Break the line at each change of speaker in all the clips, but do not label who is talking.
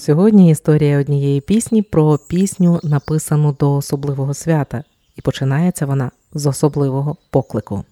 Сьогодні історія однієї пісні про пісню, написану до особливого свята, і починається вона з особливого поклику.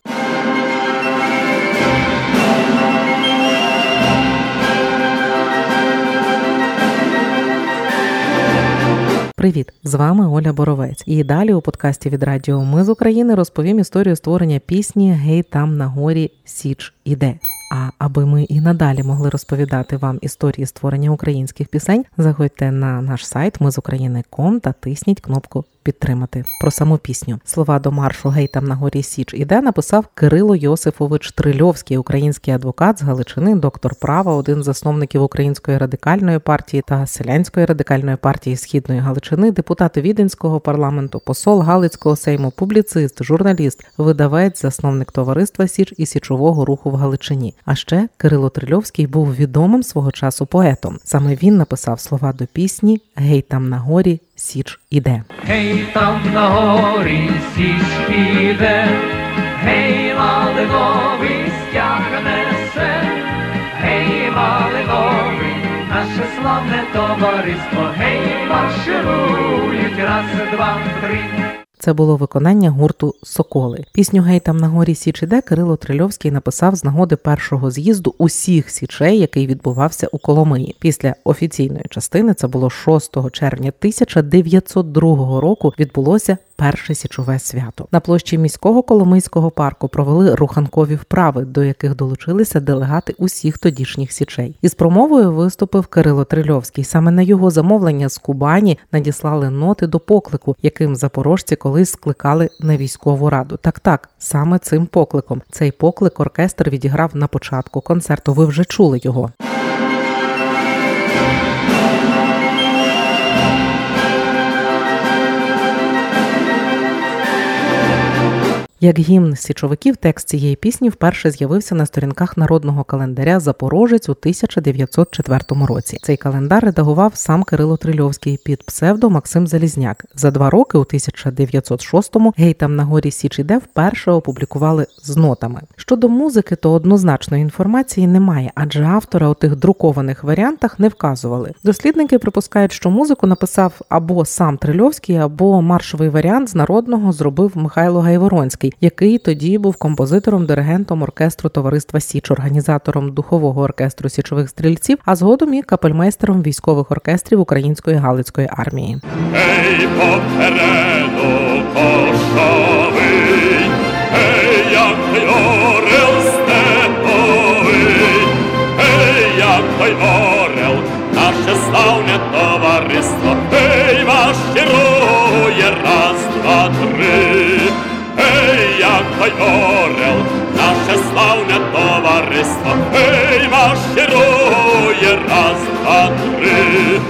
Привіт! З вами Оля Боровець. І далі у подкасті від Радіо Ми з України розповім історію створення пісні Гей там на горі Січ іде. А аби ми і надалі могли розповідати вам історії створення українських пісень, заходьте на наш сайт ми з України.ком та тисніть кнопку підтримати про саму пісню. Слова до маршу Гей там на горі Січ іде написав Кирило Йосифович Трильовський, український адвокат з Галичини, доктор права, один з засновників Української радикальної партії та селянської радикальної партії Східної Галичини, депутат Віденського парламенту, посол Галицького сейму, публіцист, журналіст, видавець, засновник товариства Січ і січового руху в Галичині. А ще Кирило Трильовський був відомим свого часу поетом. Саме він написав слова до пісні Гей там на горі Січ іде.
Гей, там на горі січ іде, гей, малиновий стяг несе, гей, малиновий, наше славне товариство, гей, марширують, раз, два, три.
Це було виконання гурту Соколи. Пісню Гей там на горі Січіде Кирило Трильовський написав з нагоди першого з'їзду усіх січей, який відбувався у Коломиї. Після офіційної частини це було 6 червня 1902 року. Відбулося перше січове свято. На площі міського Коломийського парку провели руханкові вправи, до яких долучилися делегати усіх тодішніх січей. Із промовою виступив Кирило Трильовський. Саме на його замовлення з Кубані надіслали ноти до поклику, яким запорожці колись скликали на військову раду. Так, так, саме цим покликом. Цей поклик оркестр відіграв на початку концерту. Ви вже чули його. Як гімн січовиків, текст цієї пісні вперше з'явився на сторінках народного календаря Запорожець у 1904 році. Цей календар редагував сам Кирило Трильовський під псевдо Максим Залізняк. За два роки, у 1906-му, гей там на горі Січ іде вперше опублікували з нотами. Щодо музики, то однозначної інформації немає, адже автора у тих друкованих варіантах не вказували. Дослідники припускають, що музику написав або сам Трильовський, або маршовий варіант з народного зробив Михайло Гайворонський. Який тоді був композитором, диригентом оркестру товариства Січ, організатором духового оркестру січових стрільців, а згодом і капельмейстером військових оркестрів Української Галицької армії.
Ей, попереду кошовий, як орел, наше славне товариство, ей, марширує раз, два, три.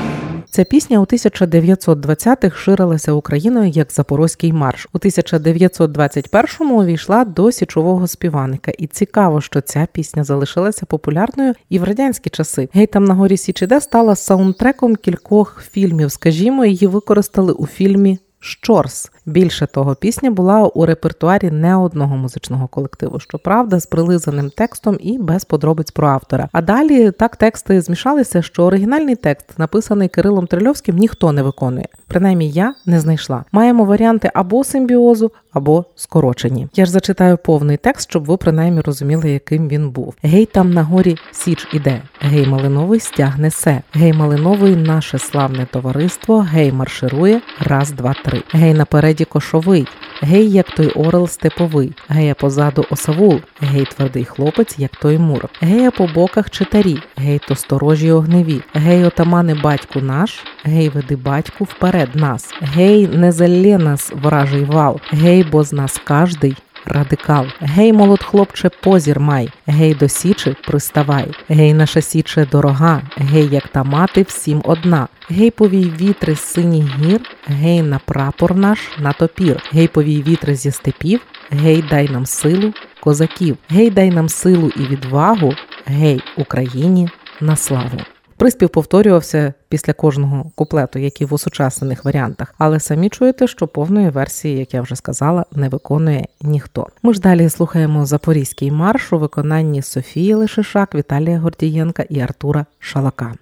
Ця пісня у 1920-х ширилася Україною як Запорозький марш. У 1921-му увійшла до січового співаника. І цікаво, що ця пісня залишилася популярною і в радянські часи. Гей там на горі Січіде стала саундтреком кількох фільмів. Скажімо, її використали у фільмі. Щорс більше того, пісня була у репертуарі не одного музичного колективу, щоправда, з прилизаним текстом і без подробиць про автора. А далі так тексти змішалися, що оригінальний текст, написаний Кирилом Трильовським, ніхто не виконує. Принаймні, я не знайшла. Маємо варіанти або симбіозу, або скорочені. Я ж зачитаю повний текст, щоб ви принаймні розуміли, яким він був. Гей, там на горі січ іде. Гей, малиновий стяг несе. Гей, малиновий, наше славне товариство. Гей, марширує. Раз, два, три. Гей, напереді кошовий. Гей, як той орел степовий. Гея позаду осавул. Гей, твердий хлопець, як той мур. Гея по боках читарі. Гей, то сторожі огневі. Гей, отамани батьку наш. Гей, веди батьку вперед нас. Гей, не залє нас вражий вал. Гей, бо з нас каждий радикал. Гей, молод хлопче, позір май, гей, до січі приставай, гей, наша січе дорога, гей, як та мати всім одна. Гей, повій вітри з синіх гір, гей, на прапор наш, на топір, гей, повій вітри зі степів, гей, дай нам силу козаків, гей, дай нам силу і відвагу, гей, Україні на славу. Приспів повторювався після кожного куплету, як і в осучаснених варіантах, але самі чуєте, що повної версії, як я вже сказала, не виконує ніхто. Ми ж далі слухаємо Запорізький марш у виконанні Софії Лишишак, Віталія Гордієнка і Артура Шалака.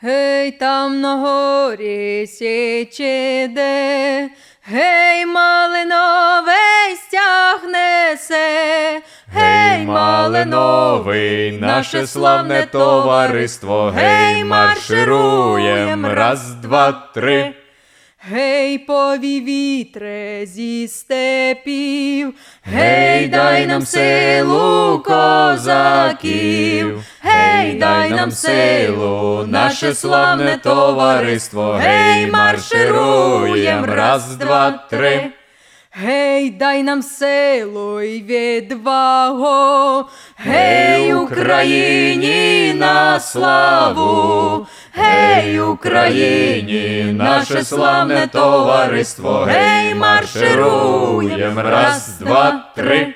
Гей, там на горі січе де, гей, малиновий стяг несе, гей, малиновий, наше славне товариство, гей, маршируєм, раз, два, три. Гей, повій вітре зі степів, гей, дай нам силу козаків, гей, дай нам силу, наше славне товариство, гей, маршируєм, раз, два, три. Гей, дай нам силу й відвагу, гей, Україні на славу, гей, Україні, наше славне товариство, гей, маршируєм, раз, два, три.